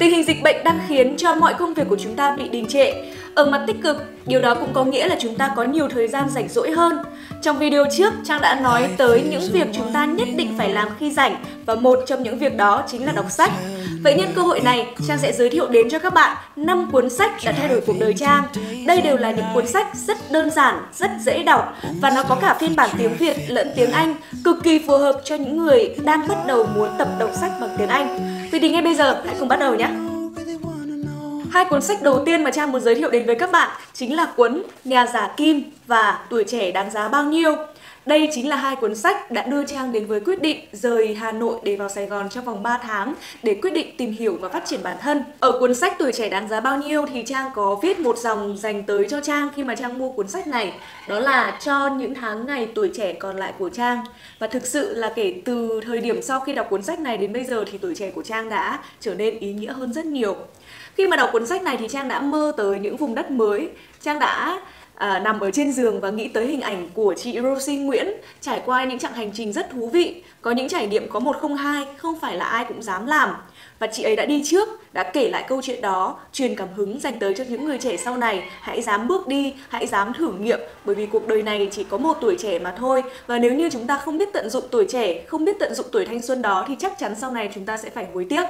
Tình hình dịch bệnh đang khiến cho mọi công việc của chúng ta bị đình trệ. Ở mặt tích cực, điều đó cũng có nghĩa là chúng ta có nhiều thời gian rảnh rỗi hơn. Trong video trước, Trang đã nói tới những việc chúng ta nhất định phải làm khi rảnh và một trong những việc đó chính là đọc sách. Vậy nhân cơ hội này, Trang sẽ giới thiệu đến cho các bạn 5 cuốn sách đã thay đổi cuộc đời Trang. Đây đều là những cuốn sách rất đơn giản, rất dễ đọc và nó có cả phiên bản tiếng Việt lẫn tiếng Anh, cực kỳ phù hợp cho những người đang bắt đầu muốn tập đọc sách bằng tiếng Anh. Vậy thì ngay bây giờ, hãy cùng bắt đầu nhé! Hai cuốn sách đầu tiên mà Trang muốn giới thiệu đến với các bạn chính là cuốn Nhà giả Kim và Tuổi trẻ đáng giá bao nhiêu. Đây chính là hai cuốn sách đã đưa Trang đến với quyết định rời Hà Nội để vào Sài Gòn trong vòng 3 tháng để quyết định tìm hiểu và phát triển bản thân. Ở cuốn sách Tuổi trẻ đáng giá bao nhiêu thì Trang có viết một dòng dành tới cho Trang khi mà Trang mua cuốn sách này. Đó là cho những tháng ngày tuổi trẻ còn lại của Trang. Và thực sự là kể từ thời điểm sau khi đọc cuốn sách này đến bây giờ thì tuổi trẻ của Trang đã trở nên ý nghĩa hơn rất nhiều. Khi mà đọc cuốn sách này thì Trang đã mơ tới những vùng đất mới. Trang đã à, nằm ở trên giường và nghĩ tới hình ảnh của chị Rosie Nguyễn trải qua những chặng hành trình rất thú vị. Có những trải nghiệm có một không hai, không phải là ai cũng dám làm. Và chị ấy đã đi trước, đã kể lại câu chuyện đó, truyền cảm hứng dành tới cho những người trẻ sau này. Hãy dám bước đi, hãy dám thử nghiệm, bởi vì cuộc đời này chỉ có một tuổi trẻ mà thôi. Và nếu như chúng ta không biết tận dụng tuổi trẻ, không biết tận dụng tuổi thanh xuân đó thì chắc chắn sau này chúng ta sẽ phải hối tiếc.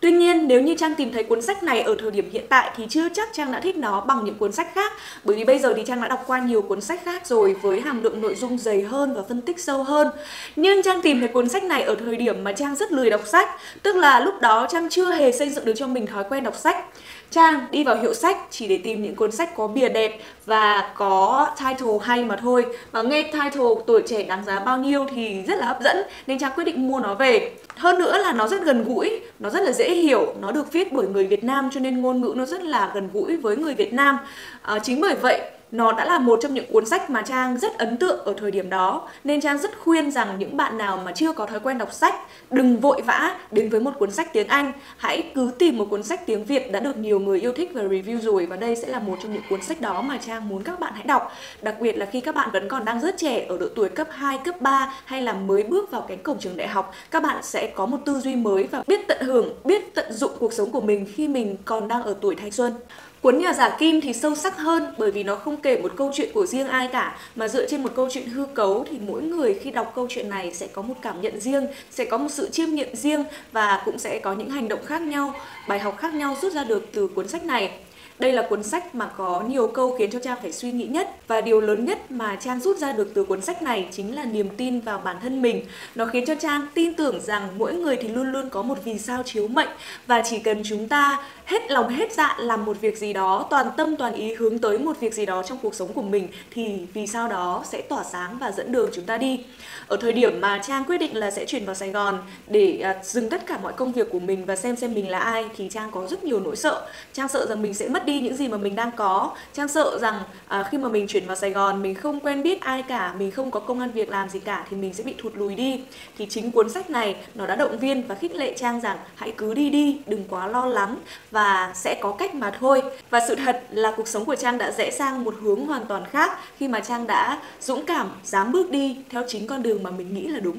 Tuy nhiên, nếu như Trang tìm thấy cuốn sách này ở thời điểm hiện tại thì chưa chắc Trang đã thích nó bằng những cuốn sách khác bởi vì bây giờ thì Trang đã đọc qua nhiều cuốn sách khác rồi với hàm lượng nội dung dày hơn và phân tích sâu hơn. Nhưng Trang tìm thấy cuốn sách này ở thời điểm mà Trang rất lười đọc sách, tức là lúc đó Trang chưa hề xây dựng được cho mình thói quen đọc sách. Trang đi vào hiệu sách chỉ để tìm những cuốn sách có bìa đẹp và có title hay mà thôi. Và nghe title tuổi trẻ đáng giá bao nhiêu thì rất là hấp dẫn nên Trang quyết định mua nó về. Hơn nữa là nó rất gần gũi, nó rất là dễ hiểu, nó được viết bởi người Việt Nam cho nên ngôn ngữ nó rất là gần gũi với người Việt Nam. À, chính bởi vậy nó đã là một trong những cuốn sách mà Trang rất ấn tượng ở thời điểm đó. Nên Trang rất khuyên rằng những bạn nào mà chưa có thói quen đọc sách đừng vội vã đến với một cuốn sách tiếng Anh. Hãy cứ tìm một cuốn sách tiếng Việt đã được nhiều người yêu thích và review rồi và đây sẽ là một trong những cuốn sách đó mà Trang muốn các bạn hãy đọc. Đặc biệt là khi các bạn vẫn còn đang rất trẻ ở độ tuổi cấp 2, cấp 3 hay là mới bước vào cánh cổng trường đại học các bạn sẽ có một tư duy mới và biết tận hưởng, biết tận dụng cuộc sống của mình khi mình còn đang ở tuổi thanh xuân. Cuốn Nhà giả kim thì sâu sắc hơn bởi vì nó không kể một câu chuyện của riêng ai cả mà dựa trên một câu chuyện hư cấu thì mỗi người khi đọc câu chuyện này sẽ có một cảm nhận riêng, sẽ có một sự chiêm nghiệm riêng và cũng sẽ có những hành động khác nhau, bài học khác nhau rút ra được từ cuốn sách này. Đây là cuốn sách mà có nhiều câu khiến cho Trang phải suy nghĩ nhất và điều lớn nhất mà Trang rút ra được từ cuốn sách này chính là niềm tin vào bản thân mình. Nó khiến cho Trang tin tưởng rằng mỗi người thì luôn luôn có một vì sao chiếu mệnh và chỉ cần chúng ta hết lòng hết dạ làm một việc gì đó, toàn tâm toàn ý hướng tới một việc gì đó trong cuộc sống của mình thì vì sao đó sẽ tỏa sáng và dẫn đường chúng ta đi. Ở thời điểm mà Trang quyết định là sẽ chuyển vào Sài Gòn để à, dừng tất cả mọi công việc của mình và xem xem mình là ai thì Trang có rất nhiều nỗi sợ. Trang sợ rằng mình sẽ mất đi những gì mà mình đang có trang sợ rằng à, khi mà mình chuyển vào sài gòn mình không quen biết ai cả mình không có công an việc làm gì cả thì mình sẽ bị thụt lùi đi thì chính cuốn sách này nó đã động viên và khích lệ trang rằng hãy cứ đi đi đừng quá lo lắng và sẽ có cách mà thôi. Và sự thật là cuộc sống của trang đã rẽ sang một hướng hoàn toàn khác khi mà trang đã dũng cảm dám bước đi theo chính con đường mà mình nghĩ là đúng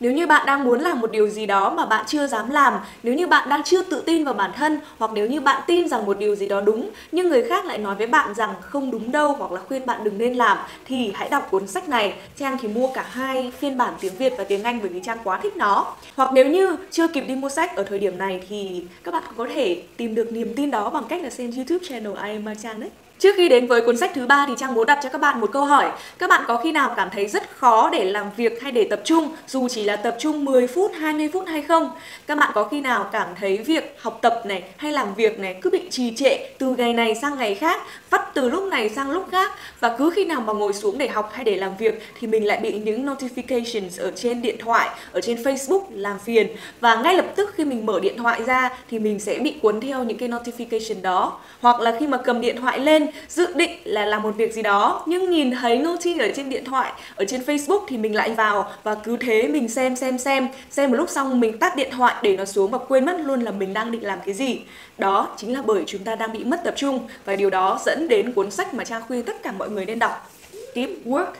nếu như bạn đang muốn làm một điều gì đó mà bạn chưa dám làm, nếu như bạn đang chưa tự tin vào bản thân hoặc nếu như bạn tin rằng một điều gì đó đúng nhưng người khác lại nói với bạn rằng không đúng đâu hoặc là khuyên bạn đừng nên làm thì hãy đọc cuốn sách này. Trang thì mua cả hai phiên bản tiếng Việt và tiếng Anh bởi vì Trang quá thích nó. Hoặc nếu như chưa kịp đi mua sách ở thời điểm này thì các bạn có thể tìm được niềm tin đó bằng cách là xem YouTube channel I am Trang đấy. Trước khi đến với cuốn sách thứ ba thì Trang muốn đặt cho các bạn một câu hỏi. Các bạn có khi nào cảm thấy rất khó để làm việc hay để tập trung dù chỉ là tập trung 10 phút, 20 phút hay không? Các bạn có khi nào cảm thấy việc học tập này hay làm việc này cứ bị trì trệ từ ngày này sang ngày khác, vắt từ lúc này sang lúc khác và cứ khi nào mà ngồi xuống để học hay để làm việc thì mình lại bị những notifications ở trên điện thoại, ở trên Facebook làm phiền và ngay lập tức khi mình mở điện thoại ra thì mình sẽ bị cuốn theo những cái notification đó. Hoặc là khi mà cầm điện thoại lên dự định là làm một việc gì đó, nhưng nhìn thấy notice ở trên điện thoại, ở trên Facebook thì mình lại vào và cứ thế mình xem xem xem. Xem một lúc xong mình tắt điện thoại để nó xuống và quên mất luôn là mình đang định làm cái gì. Đó chính là bởi chúng ta đang bị mất tập trung và điều đó dẫn đến cuốn sách mà trang khuyên tất cả mọi người nên đọc. Deep Work.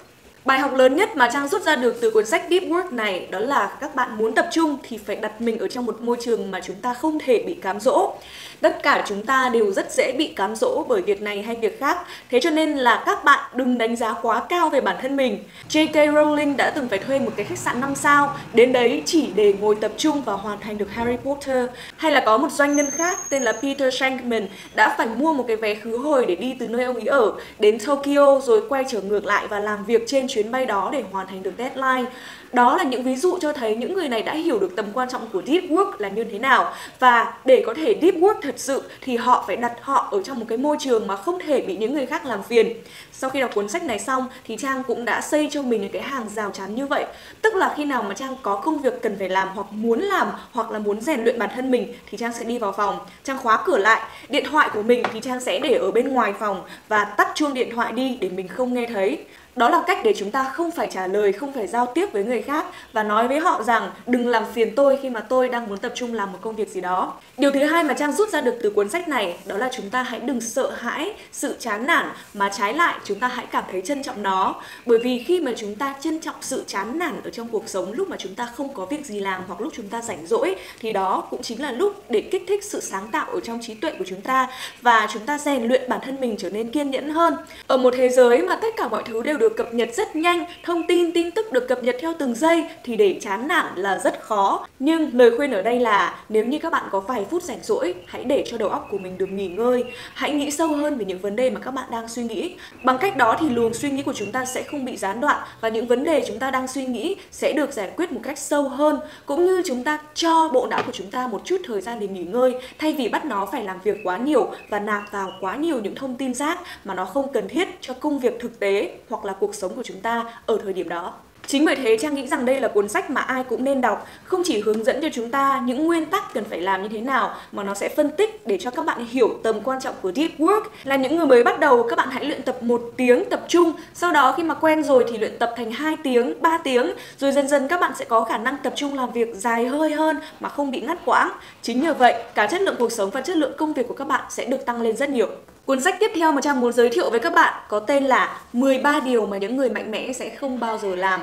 Bài học lớn nhất mà Trang rút ra được từ cuốn sách Deep Work này đó là các bạn muốn tập trung thì phải đặt mình ở trong một môi trường mà chúng ta không thể bị cám dỗ. Tất cả chúng ta đều rất dễ bị cám dỗ bởi việc này hay việc khác. Thế cho nên là các bạn đừng đánh giá quá cao về bản thân mình. J.K. Rowling đã từng phải thuê một cái khách sạn 5 sao đến đấy chỉ để ngồi tập trung và hoàn thành được Harry Potter. Hay là có một doanh nhân khác tên là Peter Shankman đã phải mua một cái vé khứ hồi để đi từ nơi ông ấy ở đến Tokyo rồi quay trở ngược lại và làm việc trên chuyến bay đó để hoàn thành được deadline. Đó là những ví dụ cho thấy những người này đã hiểu được tầm quan trọng của deep work là như thế nào và để có thể deep work thật sự thì họ phải đặt họ ở trong một cái môi trường mà không thể bị những người khác làm phiền. Sau khi đọc cuốn sách này xong thì Trang cũng đã xây cho mình những cái hàng rào chắn như vậy. Tức là khi nào mà Trang có công việc cần phải làm hoặc muốn làm hoặc là muốn rèn luyện bản thân mình thì Trang sẽ đi vào phòng, Trang khóa cửa lại. Điện thoại của mình thì Trang sẽ để ở bên ngoài phòng và tắt chuông điện thoại đi để mình không nghe thấy đó là cách để chúng ta không phải trả lời, không phải giao tiếp với người khác và nói với họ rằng, đừng làm phiền tôi khi mà tôi đang muốn tập trung làm một công việc gì đó. Điều thứ hai mà trang rút ra được từ cuốn sách này, đó là chúng ta hãy đừng sợ hãi sự chán nản mà trái lại chúng ta hãy cảm thấy trân trọng nó. Bởi vì khi mà chúng ta trân trọng sự chán nản ở trong cuộc sống, lúc mà chúng ta không có việc gì làm hoặc lúc chúng ta rảnh rỗi, thì đó cũng chính là lúc để kích thích sự sáng tạo ở trong trí tuệ của chúng ta và chúng ta rèn luyện bản thân mình trở nên kiên nhẫn hơn. Ở một thế giới mà tất cả mọi thứ đều được cập nhật rất nhanh, thông tin, tin tức được cập nhật theo từng giây thì để chán nản là rất khó. Nhưng lời khuyên ở đây là nếu như các bạn có vài phút rảnh rỗi, hãy để cho đầu óc của mình được nghỉ ngơi, hãy nghĩ sâu hơn về những vấn đề mà các bạn đang suy nghĩ. Bằng cách đó thì luồng suy nghĩ của chúng ta sẽ không bị gián đoạn và những vấn đề chúng ta đang suy nghĩ sẽ được giải quyết một cách sâu hơn cũng như chúng ta cho bộ não của chúng ta một chút thời gian để nghỉ ngơi thay vì bắt nó phải làm việc quá nhiều và nạp vào quá nhiều những thông tin rác mà nó không cần thiết cho công việc thực tế hoặc là cuộc sống của chúng ta ở thời điểm đó. Chính bởi thế Trang nghĩ rằng đây là cuốn sách mà ai cũng nên đọc, không chỉ hướng dẫn cho chúng ta những nguyên tắc cần phải làm như thế nào mà nó sẽ phân tích để cho các bạn hiểu tầm quan trọng của deep work. Là những người mới bắt đầu các bạn hãy luyện tập một tiếng tập trung, sau đó khi mà quen rồi thì luyện tập thành 2 tiếng, 3 tiếng, rồi dần dần các bạn sẽ có khả năng tập trung làm việc dài hơi hơn mà không bị ngắt quãng. Chính nhờ vậy, cả chất lượng cuộc sống và chất lượng công việc của các bạn sẽ được tăng lên rất nhiều. Cuốn sách tiếp theo mà Trang muốn giới thiệu với các bạn có tên là 13 điều mà những người mạnh mẽ sẽ không bao giờ làm.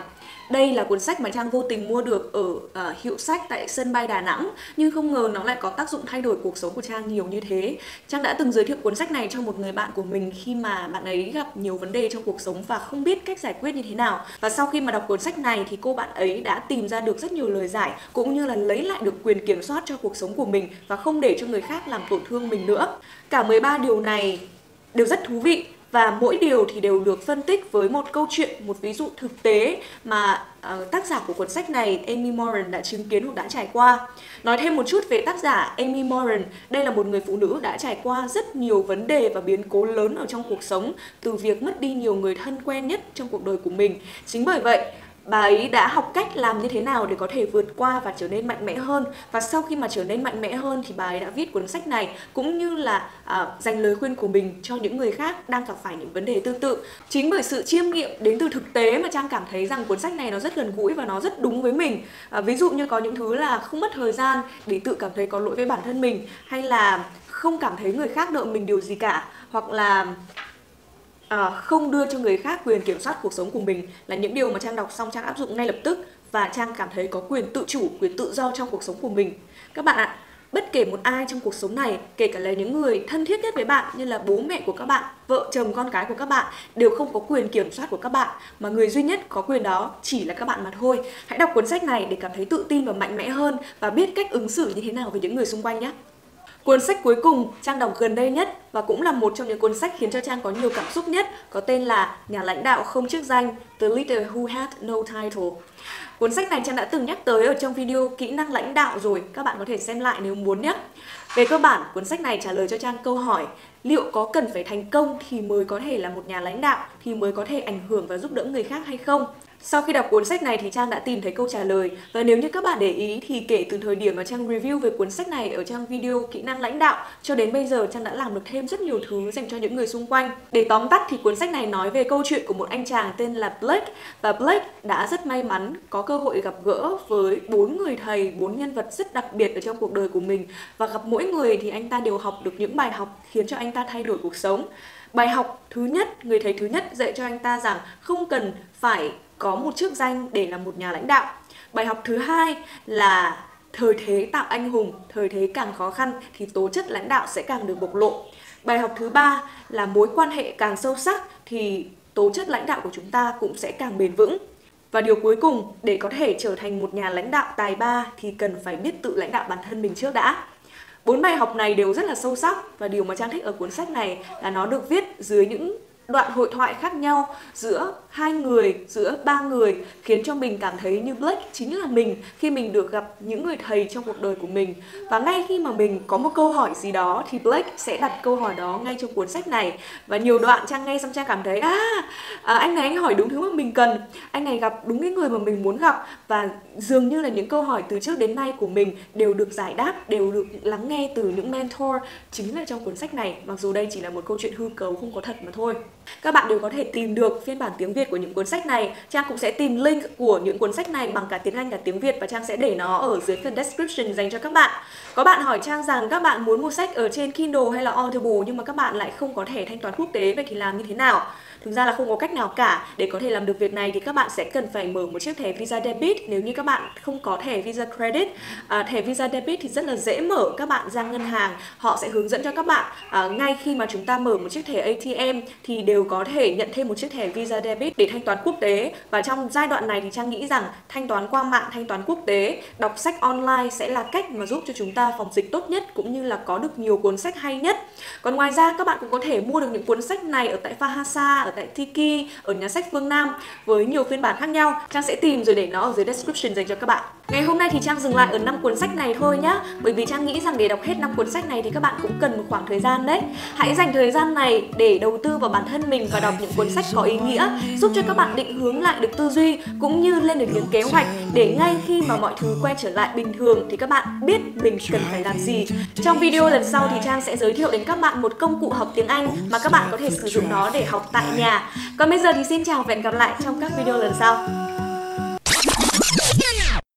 Đây là cuốn sách mà Trang vô tình mua được ở uh, hiệu sách tại sân bay Đà Nẵng nhưng không ngờ nó lại có tác dụng thay đổi cuộc sống của Trang nhiều như thế. Trang đã từng giới thiệu cuốn sách này cho một người bạn của mình khi mà bạn ấy gặp nhiều vấn đề trong cuộc sống và không biết cách giải quyết như thế nào. Và sau khi mà đọc cuốn sách này thì cô bạn ấy đã tìm ra được rất nhiều lời giải cũng như là lấy lại được quyền kiểm soát cho cuộc sống của mình và không để cho người khác làm tổn thương mình nữa. Cả 13 điều này đều rất thú vị và mỗi điều thì đều được phân tích với một câu chuyện, một ví dụ thực tế mà uh, tác giả của cuốn sách này Amy Moran đã chứng kiến hoặc đã trải qua. Nói thêm một chút về tác giả Amy Moran, đây là một người phụ nữ đã trải qua rất nhiều vấn đề và biến cố lớn ở trong cuộc sống, từ việc mất đi nhiều người thân quen nhất trong cuộc đời của mình. Chính bởi vậy, bà ấy đã học cách làm như thế nào để có thể vượt qua và trở nên mạnh mẽ hơn. Và sau khi mà trở nên mạnh mẽ hơn thì bà ấy đã viết cuốn sách này cũng như là à, dành lời khuyên của mình cho những người khác đang gặp phải những vấn đề tương tự. Chính bởi sự chiêm nghiệm đến từ thực tế mà trang cảm thấy rằng cuốn sách này nó rất gần gũi và nó rất đúng với mình. À, ví dụ như có những thứ là không mất thời gian để tự cảm thấy có lỗi với bản thân mình hay là không cảm thấy người khác nợ mình điều gì cả hoặc là à, không đưa cho người khác quyền kiểm soát cuộc sống của mình là những điều mà trang đọc xong trang áp dụng ngay lập tức và trang cảm thấy có quyền tự chủ quyền tự do trong cuộc sống của mình. Các bạn ạ bất kể một ai trong cuộc sống này kể cả là những người thân thiết nhất với bạn như là bố mẹ của các bạn vợ chồng con cái của các bạn đều không có quyền kiểm soát của các bạn. Mà người duy nhất có quyền đó chỉ là các bạn mà thôi. Hãy đọc cuốn sách này để cảm thấy tự tin và mạnh mẽ hơn và biết cách ứng xử như thế nào với những người xung quanh nhé. Cuốn sách cuối cùng Trang đọc gần đây nhất và cũng là một trong những cuốn sách khiến cho Trang có nhiều cảm xúc nhất có tên là Nhà lãnh đạo không chức danh The Leader Who Had No Title. Cuốn sách này Trang đã từng nhắc tới ở trong video kỹ năng lãnh đạo rồi, các bạn có thể xem lại nếu muốn nhé. Về cơ bản, cuốn sách này trả lời cho Trang câu hỏi liệu có cần phải thành công thì mới có thể là một nhà lãnh đạo, thì mới có thể ảnh hưởng và giúp đỡ người khác hay không? Sau khi đọc cuốn sách này thì Trang đã tìm thấy câu trả lời và nếu như các bạn để ý thì kể từ thời điểm mà Trang review về cuốn sách này ở trang video kỹ năng lãnh đạo cho đến bây giờ Trang đã làm được thêm rất nhiều thứ dành cho những người xung quanh. Để tóm tắt thì cuốn sách này nói về câu chuyện của một anh chàng tên là Blake và Blake đã rất may mắn có cơ hội gặp gỡ với bốn người thầy, bốn nhân vật rất đặc biệt ở trong cuộc đời của mình và gặp mỗi người thì anh ta đều học được những bài học khiến cho anh ta thay đổi cuộc sống. Bài học thứ nhất, người thầy thứ nhất dạy cho anh ta rằng không cần phải có một chức danh để là một nhà lãnh đạo. Bài học thứ hai là thời thế tạo anh hùng, thời thế càng khó khăn thì tố chất lãnh đạo sẽ càng được bộc lộ. Bài học thứ ba là mối quan hệ càng sâu sắc thì tố chất lãnh đạo của chúng ta cũng sẽ càng bền vững. Và điều cuối cùng, để có thể trở thành một nhà lãnh đạo tài ba thì cần phải biết tự lãnh đạo bản thân mình trước đã. Bốn bài học này đều rất là sâu sắc và điều mà Trang thích ở cuốn sách này là nó được viết dưới những đoạn hội thoại khác nhau giữa hai người, giữa ba người khiến cho mình cảm thấy như Blake chính là mình khi mình được gặp những người thầy trong cuộc đời của mình. Và ngay khi mà mình có một câu hỏi gì đó thì Blake sẽ đặt câu hỏi đó ngay trong cuốn sách này. Và nhiều đoạn Trang nghe xong Trang cảm thấy à, à anh này anh hỏi đúng thứ mà mình cần, anh này gặp đúng cái người mà mình muốn gặp và dường như là những câu hỏi từ trước đến nay của mình đều được giải đáp, đều được lắng nghe từ những mentor chính là trong cuốn sách này. Mặc dù đây chỉ là một câu chuyện hư cấu không có thật mà thôi. Các bạn đều có thể tìm được phiên bản tiếng Việt của những cuốn sách này. Trang cũng sẽ tìm link của những cuốn sách này bằng cả tiếng Anh cả tiếng Việt và Trang sẽ để nó ở dưới phần description dành cho các bạn. Có bạn hỏi Trang rằng các bạn muốn mua sách ở trên Kindle hay là Audible nhưng mà các bạn lại không có thể thanh toán quốc tế vậy thì làm như thế nào? Thực ra là không có cách nào cả để có thể làm được việc này thì các bạn sẽ cần phải mở một chiếc thẻ Visa Debit nếu như các bạn không có thẻ Visa Credit. À, thẻ Visa Debit thì rất là dễ mở, các bạn ra ngân hàng họ sẽ hướng dẫn cho các bạn à, ngay khi mà chúng ta mở một chiếc thẻ ATM thì đều đều có thể nhận thêm một chiếc thẻ Visa Debit để thanh toán quốc tế và trong giai đoạn này thì Trang nghĩ rằng thanh toán qua mạng, thanh toán quốc tế, đọc sách online sẽ là cách mà giúp cho chúng ta phòng dịch tốt nhất cũng như là có được nhiều cuốn sách hay nhất. Còn ngoài ra các bạn cũng có thể mua được những cuốn sách này ở tại Fahasa, ở tại Tiki, ở nhà sách Phương Nam với nhiều phiên bản khác nhau. Trang sẽ tìm rồi để nó ở dưới description dành cho các bạn. Ngày hôm nay thì Trang dừng lại ở 5 cuốn sách này thôi nhá Bởi vì Trang nghĩ rằng để đọc hết 5 cuốn sách này thì các bạn cũng cần một khoảng thời gian đấy Hãy dành thời gian này để đầu tư vào bản thân thân mình và đọc những cuốn sách có ý nghĩa, Giúp cho các bạn định hướng lại được tư duy cũng như lên được những kế hoạch Để ngay khi mà mọi thứ quay trở lại bình thường thì các bạn biết mình cần phải làm gì. Trong video lần sau thì Trang sẽ giới thiệu đến các bạn một công cụ học tiếng Anh mà các bạn có thể sử dụng nó để học tại nhà. Còn bây giờ thì xin chào và hẹn gặp lại trong các video lần sau.